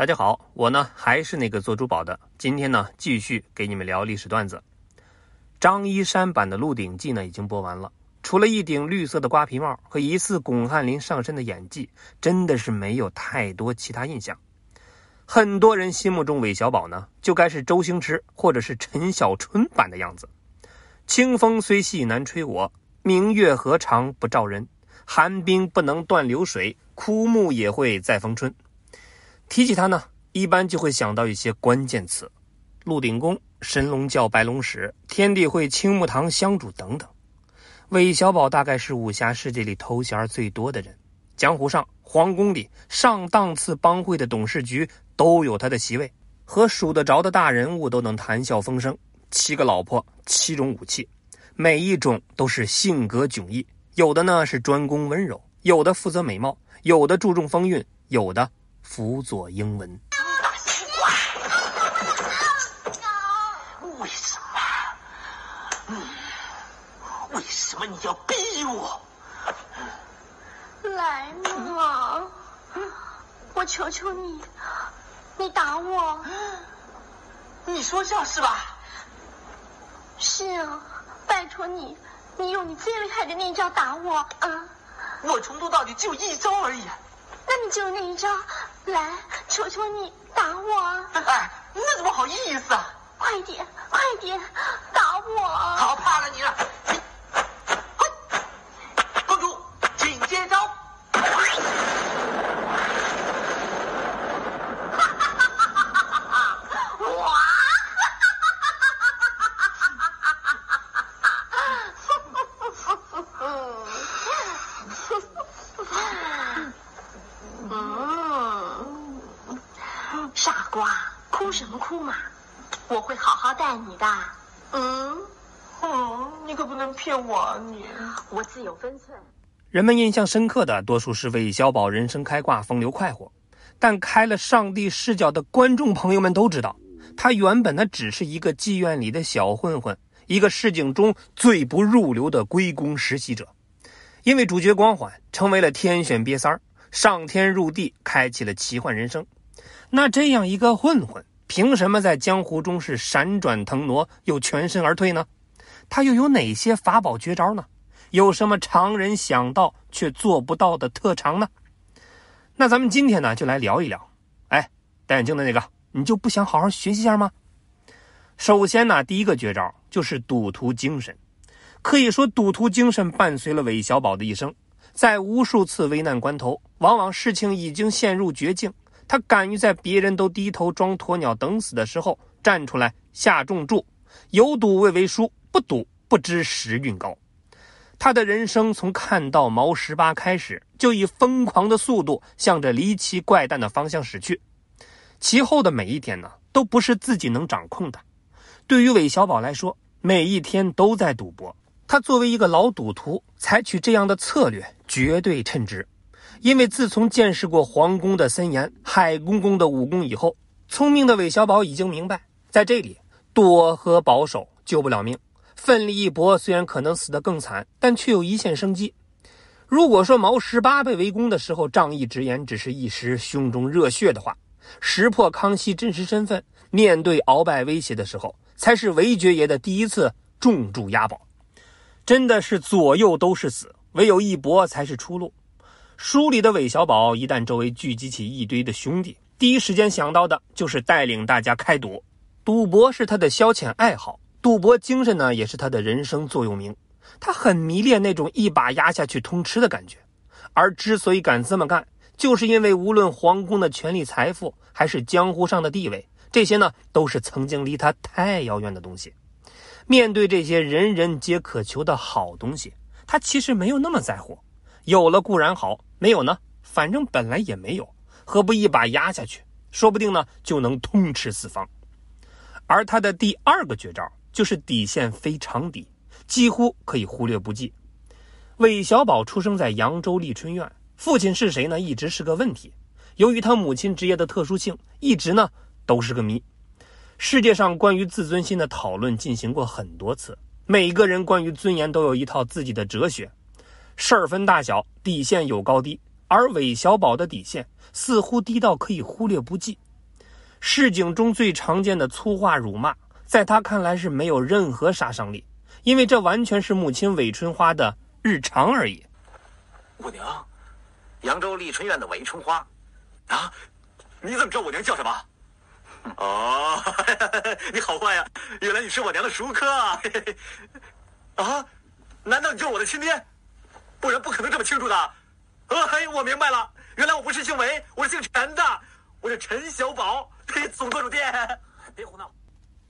大家好，我呢还是那个做珠宝的，今天呢继续给你们聊历史段子。张一山版的《鹿鼎记》呢已经播完了，除了一顶绿色的瓜皮帽和疑似巩汉林上身的演技，真的是没有太多其他印象。很多人心目中韦小宝呢，就该是周星驰或者是陈小春版的样子。清风虽细难吹我，明月何尝不照人？寒冰不能断流水，枯木也会再逢春。提起他呢，一般就会想到一些关键词：鹿鼎宫、神龙教、白龙使、天地会、青木堂、香主等等。韦小宝大概是武侠世界里头衔最多的人，江湖上、皇宫里上档次帮会的董事局都有他的席位，和数得着的大人物都能谈笑风生。七个老婆，七种武器，每一种都是性格迥异，有的呢是专攻温柔，有的负责美貌，有的注重风韵，有的。辅佐英文。为什么？嗯，为什么你要逼我？来嘛，我求求你，你打我。你说笑是吧？是啊，拜托你，你用你最厉害的那一招打我啊！我从头到底就一招而已。那你就那一招。来，求求你打我！哎，那怎么好意思啊？快点，快点，打我！好，怕了你了。公主，请接招。我会好好待你的。嗯，哦，你可不能骗我啊！你，我自有分寸。人们印象深刻的多数是韦小宝人生开挂、风流快活，但开了上帝视角的观众朋友们都知道，他原本他只是一个妓院里的小混混，一个市井中最不入流的龟公实习者。因为主角光环，成为了天选瘪三儿，上天入地，开启了奇幻人生。那这样一个混混。凭什么在江湖中是闪转腾挪又全身而退呢？他又有哪些法宝绝招呢？有什么常人想到却做不到的特长呢？那咱们今天呢就来聊一聊。哎，戴眼镜的那个，你就不想好好学习一下吗？首先呢，第一个绝招就是赌徒精神。可以说，赌徒精神伴随了韦小宝的一生，在无数次危难关头，往往事情已经陷入绝境。他敢于在别人都低头装鸵鸟等死的时候站出来下重注，有赌未为输，不赌不知时运高。他的人生从看到毛十八开始，就以疯狂的速度向着离奇怪诞的方向驶去。其后的每一天呢，都不是自己能掌控的。对于韦小宝来说，每一天都在赌博。他作为一个老赌徒，采取这样的策略绝对称职。因为自从见识过皇宫的森严、海公公的武功以后，聪明的韦小宝已经明白，在这里多和保守救不了命，奋力一搏虽然可能死得更惨，但却有一线生机。如果说毛十八被围攻的时候仗义直言只是一时胸中热血的话，识破康熙真实身份，面对鳌拜威胁的时候，才是韦爵爷的第一次重注押宝。真的是左右都是死，唯有一搏才是出路。书里的韦小宝一旦周围聚集起一堆的兄弟，第一时间想到的就是带领大家开赌。赌博是他的消遣爱好，赌博精神呢也是他的人生座右铭。他很迷恋那种一把压下去通吃的感觉。而之所以敢这么干，就是因为无论皇宫的权力、财富，还是江湖上的地位，这些呢都是曾经离他太遥远的东西。面对这些人人皆渴求的好东西，他其实没有那么在乎。有了固然好。没有呢，反正本来也没有，何不一把压下去？说不定呢就能通吃四方。而他的第二个绝招就是底线非常低，几乎可以忽略不计。韦小宝出生在扬州丽春院，父亲是谁呢？一直是个问题。由于他母亲职业的特殊性，一直呢都是个谜。世界上关于自尊心的讨论进行过很多次，每个人关于尊严都有一套自己的哲学。事儿分大小，底线有高低，而韦小宝的底线似乎低到可以忽略不计。市井中最常见的粗话辱骂，在他看来是没有任何杀伤力，因为这完全是母亲韦春花的日常而已。我娘，扬州丽春院的韦春花，啊，你怎么知道我娘叫什么？哦，你好坏呀！原来你是我娘的熟客啊！啊，难道你就是我的亲爹？不然不可能这么清楚的。呃，嘿，我明白了，原来我不是姓韦，我是姓陈的，我是陈小宝。嘿，总舵主店，别胡闹。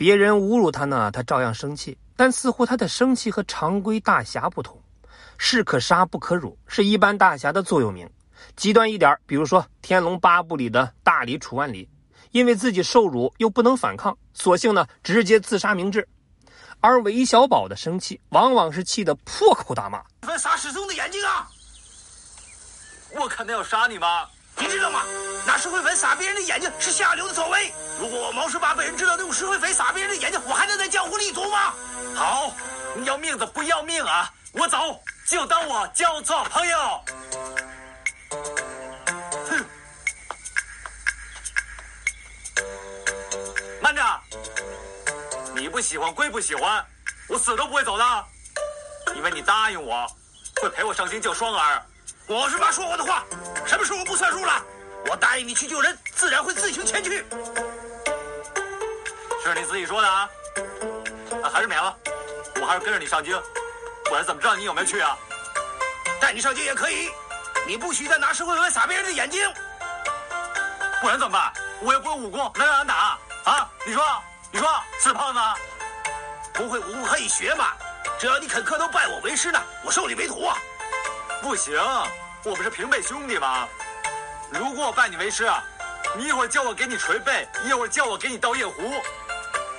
别人侮辱他呢，他照样生气，但似乎他的生气和常规大侠不同。士可杀不可辱，是一般大侠的座右铭。极端一点，比如说《天龙八部》里的大理楚万里，因为自己受辱又不能反抗，索性呢直接自杀明志。而韦小宝的生气，往往是气得破口大骂：“分杀师兄的眼睛啊！我看他要杀你吗？你知道吗？拿石灰粉撒别人的眼睛是下流的作为。如果我毛十八被人知道用石灰粉撒别人的眼睛，我还能在江湖立足吗？好，你要命的不要命啊！我走。”就当我交错朋友。哼，慢着，你不喜欢归不喜欢，我死都不会走的，因为你答应我，会陪我上京救双儿。我是妈说过的话，什么时候不算数了？我答应你去救人，自然会自行前去。是你自己说的啊？那还是免了，我还是跟着你上京。不然怎么知道你有没有去啊？带你上京也可以，你不许再拿石灰粉撒别人的眼睛。不然怎么办？我又不会武功，能让人打啊？你说，你说，死胖子，不会武功可以学嘛？只要你肯磕头拜我为师呢，我收你为徒啊。不行，我不是平辈兄弟吗？如果我拜你为师啊，你一会儿叫我给你捶背，一会儿叫我给你倒夜壶，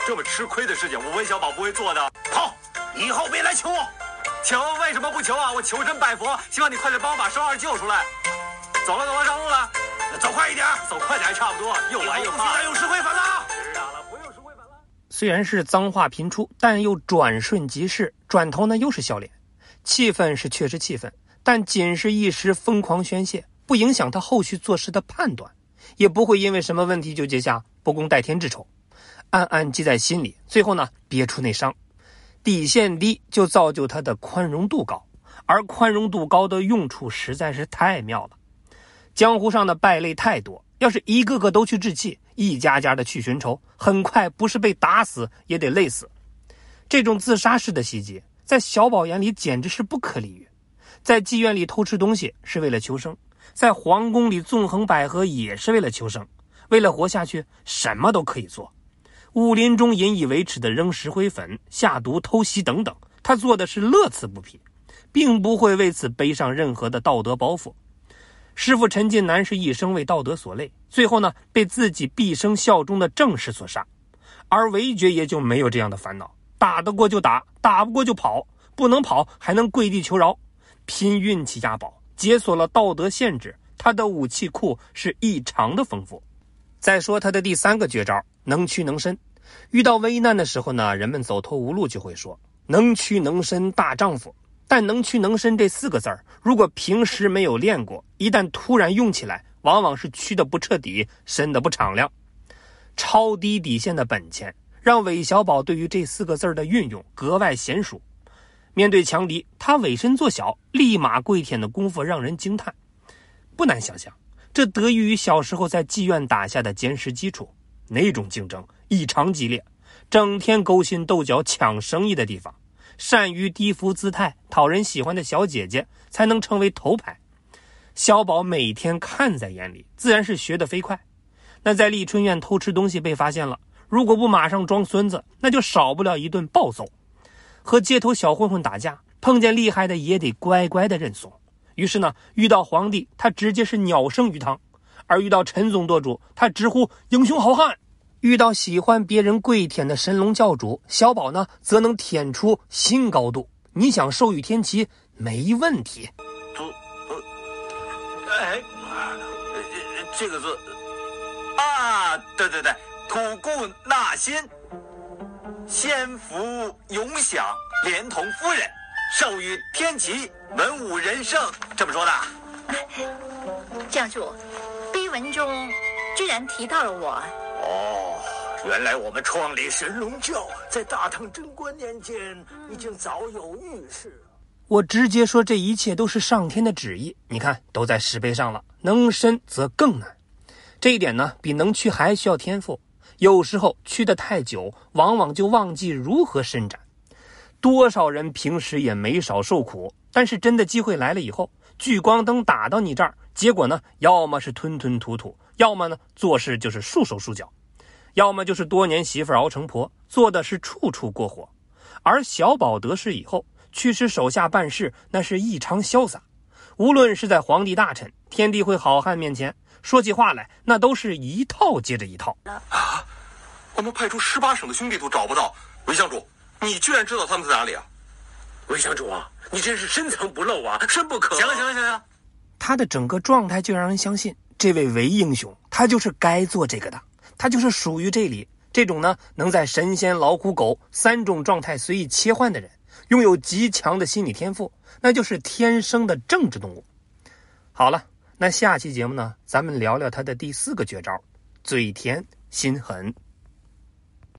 这么吃亏的事情，我温小宝不会做的。好，以后别来求我。求为什么不求啊？我求神拜佛，希望你快点帮我把双儿救出来。走了，走了，上路了。走快一点，走快点还差不多。又来又怕。不用石灰粉了。知道了，不用石灰粉了。虽然是脏话频出，但又转瞬即逝，转头呢又是笑脸。气氛是确实气愤，但仅是一时疯狂宣泄，不影响他后续做事的判断，也不会因为什么问题就结下不共戴天之仇，暗暗记在心里，最后呢憋出内伤。底线低，就造就他的宽容度高，而宽容度高的用处实在是太妙了。江湖上的败类太多，要是一个个都去置气，一家家的去寻仇，很快不是被打死，也得累死。这种自杀式的袭击，在小宝眼里简直是不可理喻。在妓院里偷吃东西是为了求生，在皇宫里纵横捭阖也是为了求生，为了活下去，什么都可以做。武林中引以为耻的扔石灰粉、下毒、偷袭等等，他做的是乐此不疲，并不会为此背上任何的道德包袱。师傅陈近南是一生为道德所累，最后呢被自己毕生效忠的正室所杀，而韦爵爷就没有这样的烦恼，打得过就打，打不过就跑，不能跑还能跪地求饶，拼运气押宝，解锁了道德限制，他的武器库是异常的丰富。再说他的第三个绝招。能屈能伸，遇到危难的时候呢，人们走投无路就会说“能屈能伸大丈夫”。但“能屈能伸”这四个字儿，如果平时没有练过，一旦突然用起来，往往是屈的不彻底，伸的不敞亮。超低底线的本钱，让韦小宝对于这四个字儿的运用格外娴熟。面对强敌，他委身作小，立马跪舔的功夫让人惊叹。不难想象，这得益于小时候在妓院打下的坚实基础。那种竞争异常激烈，整天勾心斗角抢生意的地方，善于低浮姿态讨人喜欢的小姐姐才能成为头牌。小宝每天看在眼里，自然是学得飞快。那在丽春院偷吃东西被发现了，如果不马上装孙子，那就少不了一顿暴揍。和街头小混混打架，碰见厉害的也得乖乖的认怂。于是呢，遇到皇帝，他直接是鸟生鱼汤。而遇到陈总舵主，他直呼英雄好汉；遇到喜欢别人跪舔的神龙教主小宝呢，则能舔出新高度。你想授予天齐，没问题。土，哎，这个字啊，对对对，吐故纳新，先福永享，连同夫人，授予天齐，文武人圣，这么说的。教主。文中居然提到了我，哦，原来我们创立神龙教在大唐贞观年间已经早有预示。我直接说这一切都是上天的旨意。你看，都在石碑上了，能伸则更难。这一点呢，比能屈还需要天赋。有时候屈得太久，往往就忘记如何伸展。多少人平时也没少受苦，但是真的机会来了以后，聚光灯打到你这儿，结果呢，要么是吞吞吐吐，要么呢做事就是束手束脚，要么就是多年媳妇熬成婆，做的是处处过火。而小宝得势以后，驱使手下办事，那是异常潇洒。无论是在皇帝大臣、天地会好汉面前说起话来，那都是一套接着一套。啊！我们派出十八省的兄弟都找不到韦相主。你居然知道他们在哪里啊，韦相主啊，你真是深藏不露啊，深不可。行了行了行了，他的整个状态就让人相信，这位韦英雄他就是该做这个的，他就是属于这里这种呢，能在神仙、老虎、狗三种状态随意切换的人，拥有极强的心理天赋，那就是天生的政治动物。好了，那下期节目呢，咱们聊聊他的第四个绝招——嘴甜心狠。